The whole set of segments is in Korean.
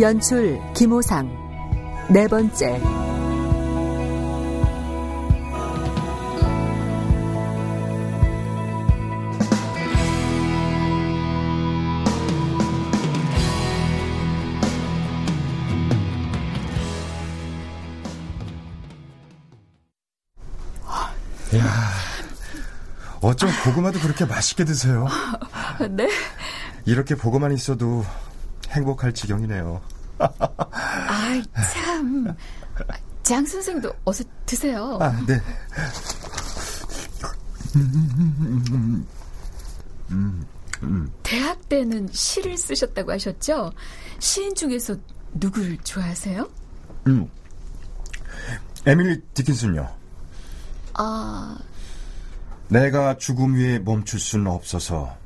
연출 김호상 네 번째 야, 어쩜 고구마도 그렇게 맛있게 드세요? 네? 이렇게 보고만 있어도 행복할 지경이네요. 아이, 참. 장 선생도 어서 드세요. 아, 네. 대학 때는 시를 쓰셨다고 하셨죠? 시인 중에서 누구를 좋아하세요? 음. 에밀리 디킨슨요. 아, 내가 죽음 위에 멈출 수는 없어서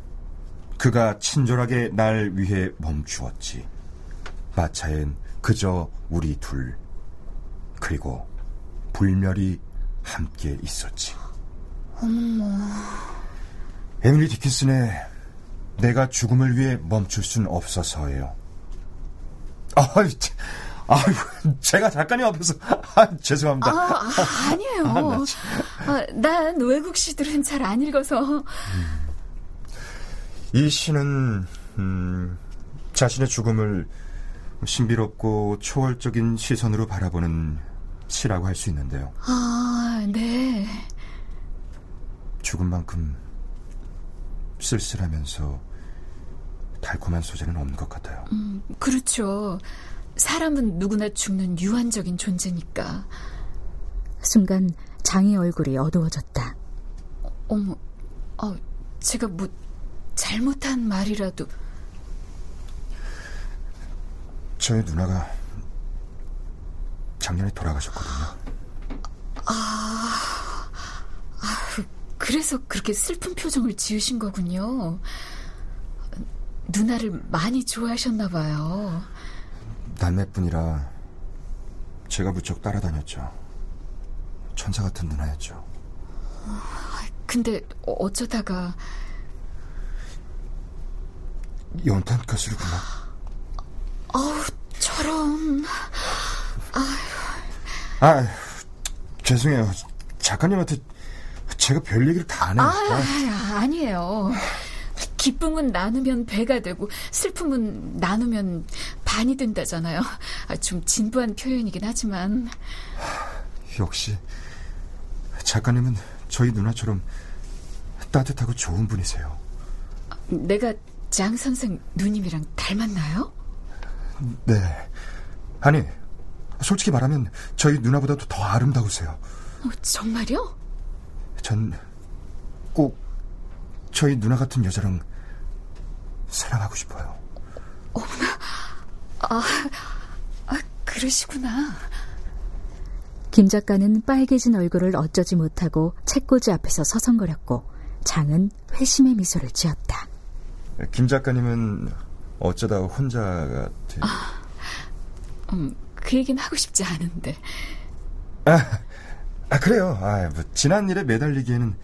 그가 친절하게 날 위해 멈추었지. 마차엔 그저 우리 둘 그리고 불멸이 함께 있었지. 어머. 에밀리 디킨슨의 내가 죽음을 위해 멈출 수는 없어서예요. 아유, 아유, 제가 작가님 앞에서 아, 죄송합니다. 아, 아 아니에요. 아, 나 아, 난 외국 시들은 잘 안 읽어서. 이 시는 음, 자신의 죽음을 신비롭고 초월적인 시선으로 바라보는 시라고 할 수 있는데요. 아, 네. 죽음만큼 쓸쓸하면서 달콤한 소재는 없는 것 같아요. 음, 그렇죠. 사람은 누구나 죽는 유한적인 존재니까. 순간 장의 얼굴이 어두워졌다. 어머, 어, 제가 뭐 잘못한 말이라도 저희 누나가 작년에 돌아가셨거든요. 아, 아, 그래서 그렇게 슬픈 표정을 지으신 거군요. 누나를 많이 좋아하셨나 봐요. 남매뿐이라 제가 무척 따라다녔죠. 천사 같은 누나였죠. 근데 어쩌다가 연탄 가스로구나. 어우, 저런. 아, 죄송해요. 작가님한테 제가 별 얘기를 다안 해요. 아, 아니에요. 기쁨은 나누면 배가 되고 슬픔은 나누면 반이 된다잖아요. 아, 좀 진부한 표현이긴 하지만 역시 작가님은 저희 누나처럼 따뜻하고 좋은 분이세요. 내가 장 선생 누님이랑 닮았나요? 네. 아니, 솔직히 말하면 저희 누나보다도 더 아름다우세요. 어, 정말요? 전 꼭 저희 누나 같은 여자랑 사랑하고 싶어요. 아, 아 그러시구나. 김 작가는 빨개진 얼굴을 어쩌지 못하고 책꽂이 앞에서 서성거렸고 장은 회심의 미소를 지었다. 김 작가님은 어쩌다 혼자 같은. 음, 그 얘기는 하고 싶지 않은데. 아, 아 그래요. 아, 뭐 지난 일에 매달리기에는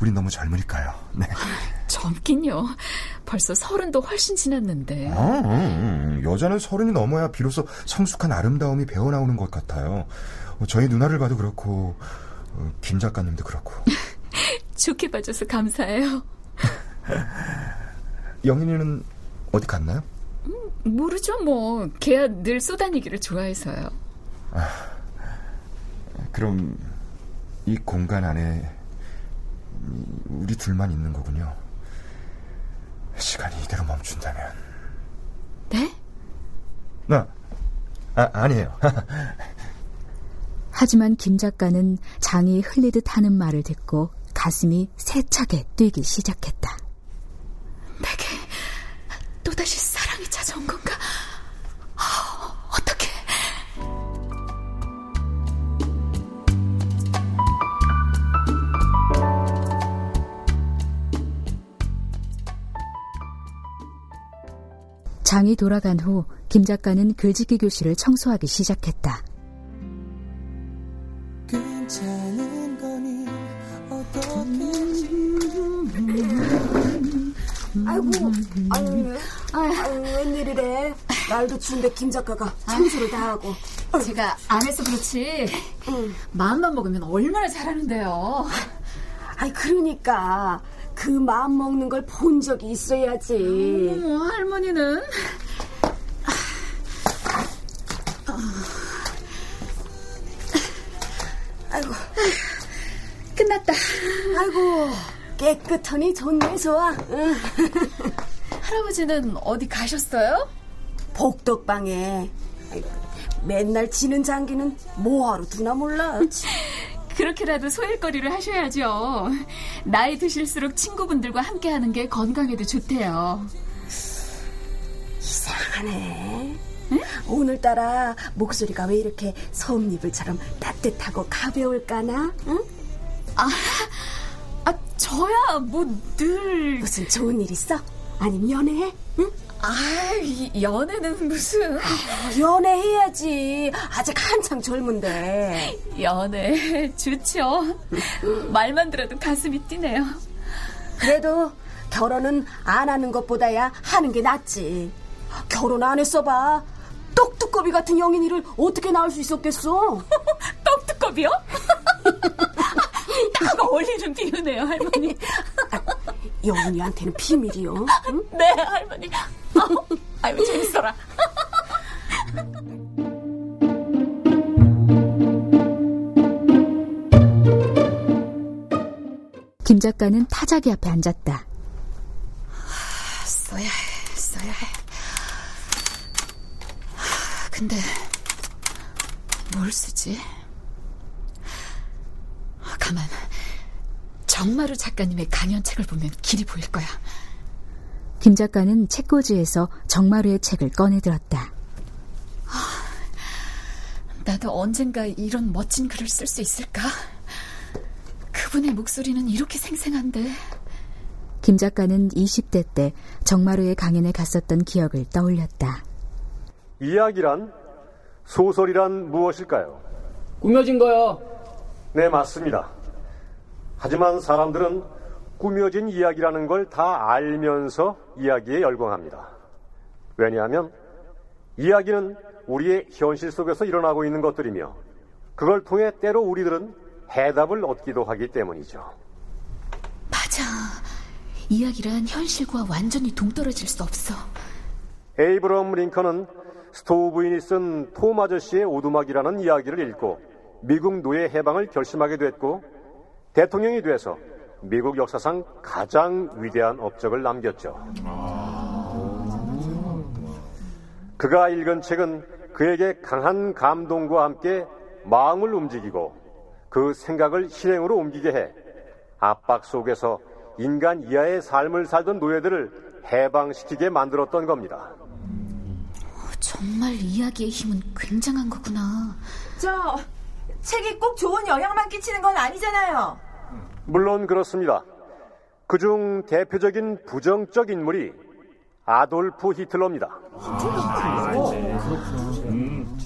우린 너무 젊으니까요. 네. 젊긴요. 벌써 서른도 훨씬 지났는데. 아, 음, 여자는 서른이 넘어야 비로소 성숙한 아름다움이 배어나오는 것 같아요. 어, 저희 누나를 봐도 그렇고 어, 김 작가님도 그렇고. 좋게 봐줘서 감사해요. 영인이는 어디 갔나요? 모르죠, 뭐. 걔야 늘 쏘다니기를 좋아해서요. 그럼 이 공간 안에 우리 둘만 있는 거군요. 시간이 이대로 멈춘다면. 네? 나, 아, 아니에요. 하지만 김 작가는 장이 흘리듯 하는 말을 듣고 가슴이 세차게 뛰기 시작했다. 또다시 사랑이 찾아온 건가? 아, 어떻게? 장이 돌아간 후 김 작가는 글짓기 교실을 청소하기 시작했다. 아이고, 아니. 아유, 웬일이래. 날도 추운데 김 작가가 청소를 다 하고. 제가 안 해서 그렇지. 응. 마음만 먹으면 얼마나 잘하는데요. 아이, 그러니까. 그 마음 먹는 걸 본 적이 있어야지. 음, 할머니는 아이고. 끝났다. 아이고, 깨끗하니 좋네, 좋아. 응. 할아버지는 어디 가셨어요? 복덕방에. 맨날 지는 장기는 뭐하러 두나 몰라. 그렇게라도 소일거리를 하셔야죠. 나이 드실수록 친구분들과 함께하는 게 건강에도 좋대요. 이상하네. 응? 오늘따라 목소리가 왜 이렇게 솜잎을처럼 따뜻하고 가벼울까나? 응? 아, 아 저야 뭐 늘 무슨 좋은 일 있어? 아니면 연애해? 응? 아, 연애는 무슨? 아, 연애해야지. 아직 한창 젊은데. 연애 좋죠. 말만 들어도 가슴이 뛰네요. 그래도 결혼은 안 하는 것보다야 하는 게 낫지. 결혼 안 했어봐. 떡두꺼비 같은 영인이를 어떻게 낳을 수 있었겠어? 떡두꺼비요? 딱 어울리는 비유네요, 할머니. 아, 영인이한테는 비밀이요. 응? 네, 할머니. 아유, 재밌어라. 김 작가는 타자기 앞에 앉았다. 써야 해, 써야 해. 근데 뭘 쓰지? 가만. 정마루 작가님의 강연책을 보면 길이 보일 거야. 김 작가는 책꽂이에서 정마루의 책을 꺼내들었다. 아, 나도 언젠가 이런 멋진 글을 쓸 수 있을까? 그분의 목소리는 이렇게 생생한데. 김 작가는 20대 때 정마루의 강연에 갔었던 기억을 떠올렸다. 이야기란 소설이란 무엇일까요? 꾸며진 거요. 네, 맞습니다. 하지만 사람들은 꾸며진 이야기라는 걸 다 알면서 이야기에 열광합니다. 왜냐하면 이야기는 우리의 현실 속에서 일어나고 있는 것들이며 그걸 통해 때로 우리들은 해답을 얻기도 하기 때문이죠. 맞아. 이야기란 현실과 완전히 동떨어질 수 없어. 에이브럼 링컨은 스토우 부인이 쓴톰 아저씨의 오두막이라는 이야기를 읽고 미국 노예 해방을 결심하게 됐고 대통령이 돼서 미국 역사상 가장 위대한 업적을 남겼죠. 그가 읽은 책은 그에게 강한 감동과 함께 마음을 움직이고 그 생각을 실행으로 옮기게 해 압박 속에서 인간 이하의 삶을 살던 노예들을 해방시키게 만들었던 겁니다. 정말 이야기의 힘은 굉장한 거구나. 저 책이 꼭 좋은 영향만 끼치는 건 아니잖아요. 물론 그렇습니다. 그중 대표적인 부정적 인물이 아돌프 히틀러입니다. 음.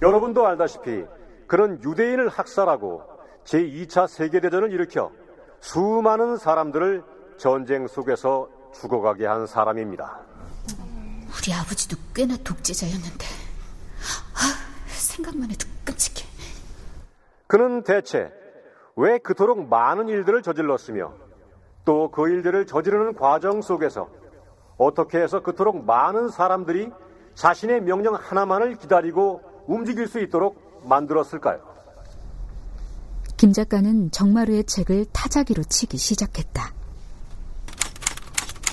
여러분도 알다시피 그런 유대인을 학살하고 제2차 세계대전을 일으켜 수많은 사람들을 전쟁 속에서 죽어가게 한 사람입니다. 우리 아버지도 꽤나 독재자였는데 아, 생각만 해도 끔찍해. 그는 대체 왜 그토록 많은 일들을 저질렀으며 또 그 일들을 저지르는 과정 속에서 어떻게 해서 그토록 많은 사람들이 자신의 명령 하나만을 기다리고 움직일 수 있도록 만들었을까요? 김 작가는 정마루의 책을 타자기로 치기 시작했다.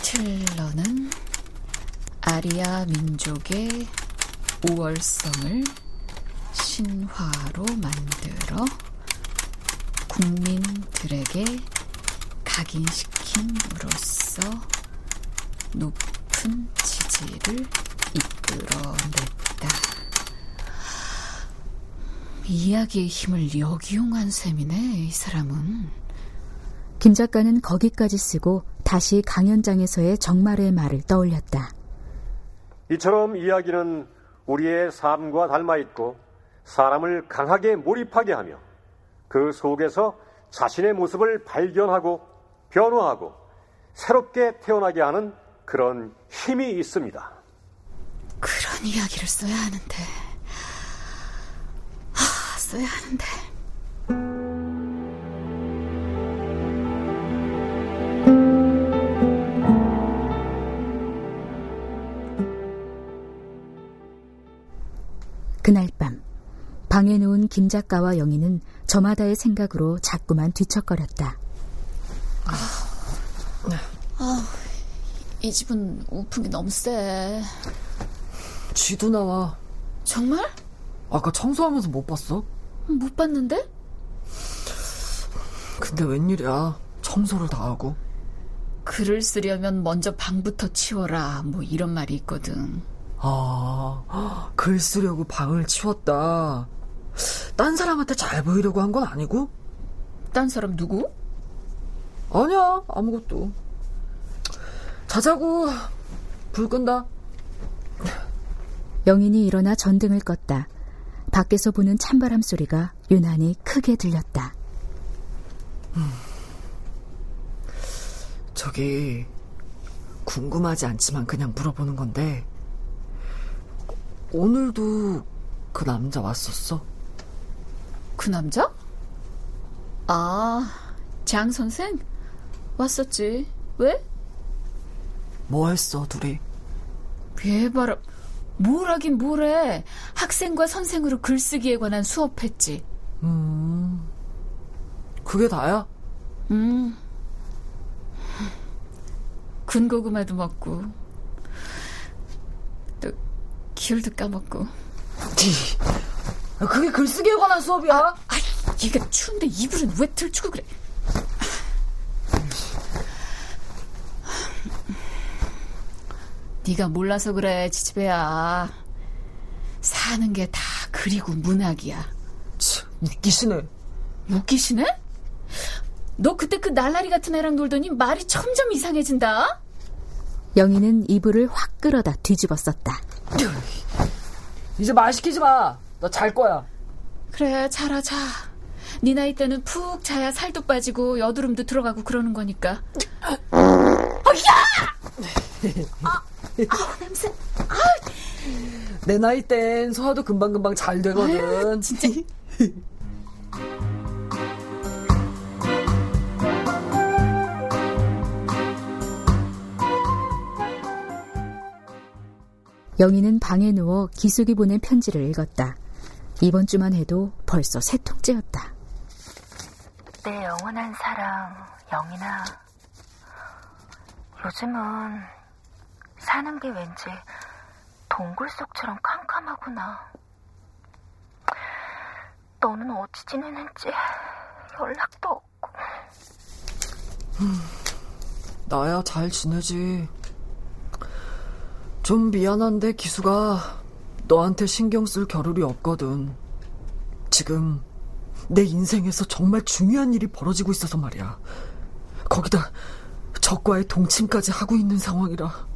틀러는 아리아 민족의 우월성을 신화로 만들어 국민들에게 각인시킴으로써 높은 지지를 이끌어냈다. 이야기의 힘을 역이용한 셈이네, 이 사람은. 김 작가는 거기까지 쓰고 다시 강연장에서의 정말의 말을 떠올렸다. 이처럼 이야기는 우리의 삶과 닮아 있고 사람을 강하게 몰입하게 하며 그 속에서 자신의 모습을 발견하고 변화하고 새롭게 태어나게 하는 그런 힘이 있습니다. 그런 이야기를 써야 하는데. 아, 써야 하는데. 방에 누운 김 작가와 영희는 저마다의 생각으로 자꾸만 뒤척거렸다. 아, 이 집은 우풍이 너무 세. 쥐도 나와. 정말? 아까 청소하면서 못 봤어? 못 봤는데? 근데 웬일이야. 청소를 다 하고. 글을 쓰려면 먼저 방부터 치워라. 뭐 이런 말이 있거든. 아, 글 쓰려고 방을 치웠다. 딴 사람한테 잘 보이려고 한 건 아니고? 딴 사람 누구? 아니야, 아무것도. 자자고, 불 끈다. 영인이 일어나 전등을 껐다. 밖에서 부는 찬바람 소리가 유난히 크게 들렸다. 저기, 궁금하지 않지만 그냥 물어보는 건데, 오늘도 그 남자 왔었어? 그 남자? 아, 장 선생? 왔었지. 왜? 뭐 했어, 둘이? 괴바람. 뭘 하긴 뭐래. 학생과 선생으로 글쓰기에 관한 수업했지. 음, 그게 다야? 음. 군고구마도 먹고, 또, 기울도 까먹고. 그게 글쓰기에 관한 수업이야? 아, 얘가 추운데 이불은 왜 들추고 그래? 네가 몰라서 그래, 지지배야. 사는 게 다 그리고 문학이야. 치, 웃기시네. 웃기시네? 너 그때 그 날라리 같은 애랑 놀더니 말이 점점 이상해진다. 영희는 이불을 확 끌어다 뒤집어 썼다. 이제 말 시키지 마. 나잘 거야. 그래, 자라, 자. 네 나이 때는 푹 자야 살도 빠지고 여드름도 들어가고 그러는 거니까. 어, 야! 아, 아, 냄새. 내 나이 땐 소화도 금방금방 잘 되거든. 아유, 진짜. 영희는 방에 누워 기숙이 보낸 편지를 읽었다. 이번 주만 해도 벌써 세 통째였다. 내 영원한 사랑, 영인아. 요즘은 사는 게 왠지 동굴 속처럼 캄캄하구나. 너는 어찌 지내는지 연락도 없고. 나야 잘 지내지. 좀 미안한데 기수가 너한테 신경 쓸 겨를이 없거든. 지금 내 인생에서 정말 중요한 일이 벌어지고 있어서 말이야. 거기다 적과의 동침까지 하고 있는 상황이라.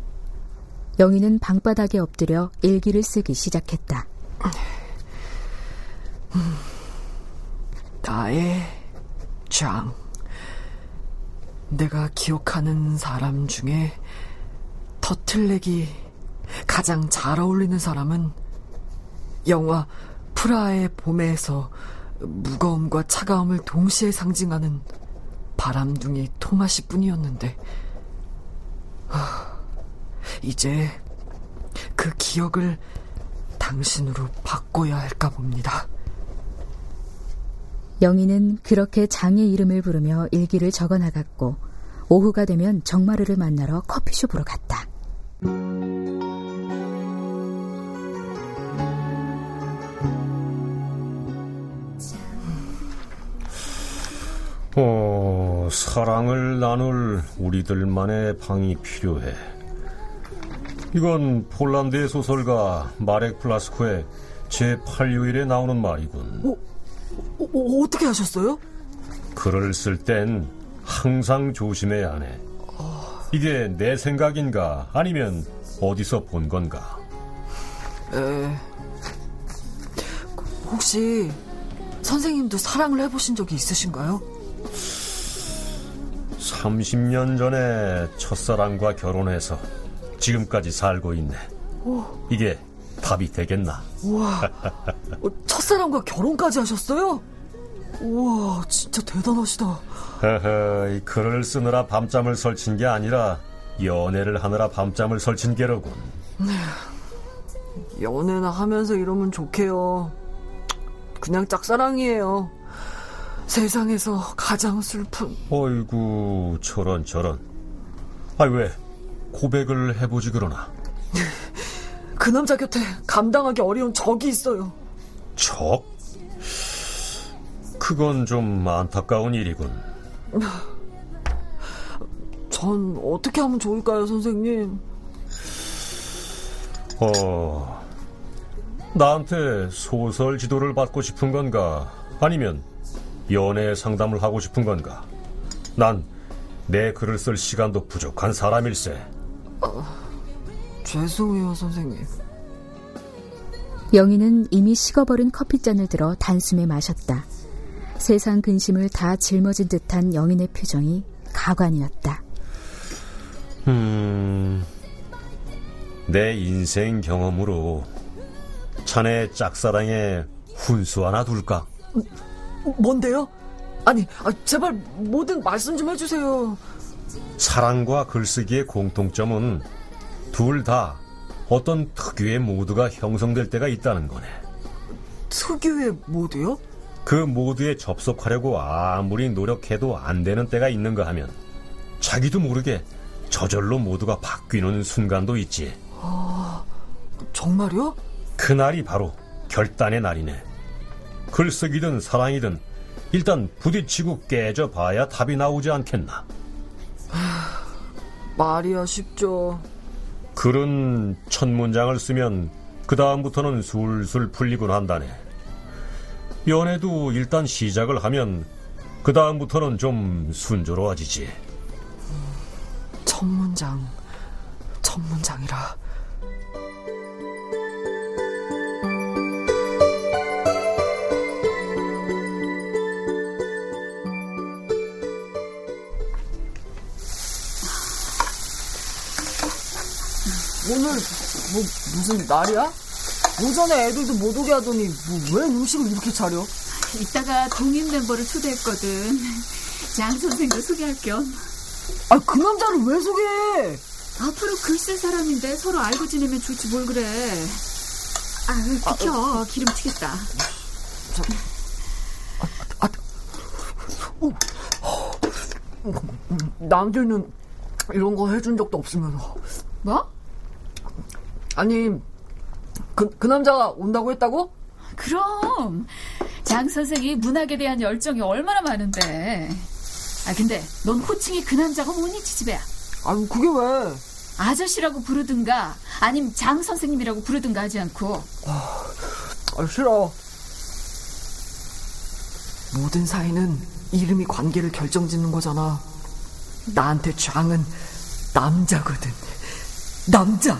영희는 방바닥에 엎드려 일기를 쓰기 시작했다. 나의 장. 내가 기억하는 사람 중에 터틀넥이 가장 잘 어울리는 사람은 영화 프라의 봄에서 무거움과 차가움을 동시에 상징하는 바람둥이 토마시 뿐이었는데 하, 이제 그 기억을 당신으로 바꿔야 할까 봅니다. 영희는 그렇게 장의 이름을 부르며 일기를 적어 나갔고 오후가 되면 정마루를 만나러 커피숍으로 갔다. 어, 사랑을 나눌 우리들만의 방이 필요해. 이건 폴란드의 소설가 마렉 플라스코의 제8요일에 나오는 말이군. 어, 어, 어떻게 하셨어요? 글을 쓸 땐 항상 조심해야 하네. 이게 내 생각인가 아니면 어디서 본 건가? 네. 혹시 선생님도 사랑을 해보신 적이 있으신가요? 30년 전에 첫사랑과 결혼해서 지금까지 살고 있네. 오. 이게 답이 되겠나? 우와, 어, 첫사랑과 결혼까지 하셨어요? 우와, 진짜 대단하시다. 허허, 글을 쓰느라 밤잠을 설친 게 아니라 연애를 하느라 밤잠을 설친 게로군. 네. 연애나 하면서 이러면 좋게요. 그냥 짝사랑이에요. 세상에서 가장 슬픈. 어이구, 저런, 저런. 아, 왜, 고백을 해보지 그러나? 그 남자 곁에 감당하기 어려운 적이 있어요. 적? 그건 좀 안타까운 일이군. 전 어떻게 하면 좋을까요, 선생님? 어, 나한테 소설 지도를 받고 싶은 건가? 아니면 연애 상담을 하고 싶은 건가? 난 내 글을 쓸 시간도 부족한 사람일세. 어, 죄송해요, 선생님. 영희는 이미 식어버린 커피잔을 들어 단숨에 마셨다. 세상 근심을 다 짊어진 듯한 영인의 표정이 가관이었다. 음, 내 인생 경험으로 자네 짝사랑에 훈수 하나 둘까? 뭔데요? 아니, 아, 제발 뭐든 말씀 좀 해주세요. 사랑과 글쓰기의 공통점은 둘 다 어떤 특유의 모드가 형성될 때가 있다는 거네. 특유의 모드요? 그 모드에 접속하려고 아무리 노력해도 안 되는 때가 있는가 하면 자기도 모르게 저절로 모두가 바뀌는 순간도 있지. 아, 정말요? 그날이 바로 결단의 날이네. 글쓰기든 사랑이든 일단 부딪히고 깨져 봐야 답이 나오지 않겠나. 하, 말이야 쉽죠. 글은 첫 문장을 쓰면 그 다음부터는 술술 풀리곤 한다네. 연애도 일단 시작을 하면 그 다음부터는 좀 순조로워지지. 첫 문장, 첫 문장이라. 오늘 뭐 무슨 날이야? 오전에 애들도 못 오게 하더니 뭐 왜 음식을 이렇게 차려? 이따가 동인 멤버를 초대했거든. 장 선생도 소개할 겸. 아, 그 남자를 왜 소개해? 앞으로 글쓸 사람인데 서로 알고 지내면 좋지 뭘 그래. 아유, 비켜. 아, 어. 기름 튀겠다. 저, 아, 아, 어. 남들은 이런 거 해준 적도 없으면서. 뭐? 아니, 그, 그 남자가 온다고 했다고? 그럼 장 선생이 문학에 대한 열정이 얼마나 많은데. 아 근데 넌 호칭이 그 남자가 뭐니 지지배야? 아유 그게 왜? 아저씨라고 부르든가 아님 장 선생님이라고 부르든가 하지 않고. 아, 아 싫어. 모든 사이는 이름이 관계를 결정짓는 거잖아. 나한테 장은 남자거든. 남자.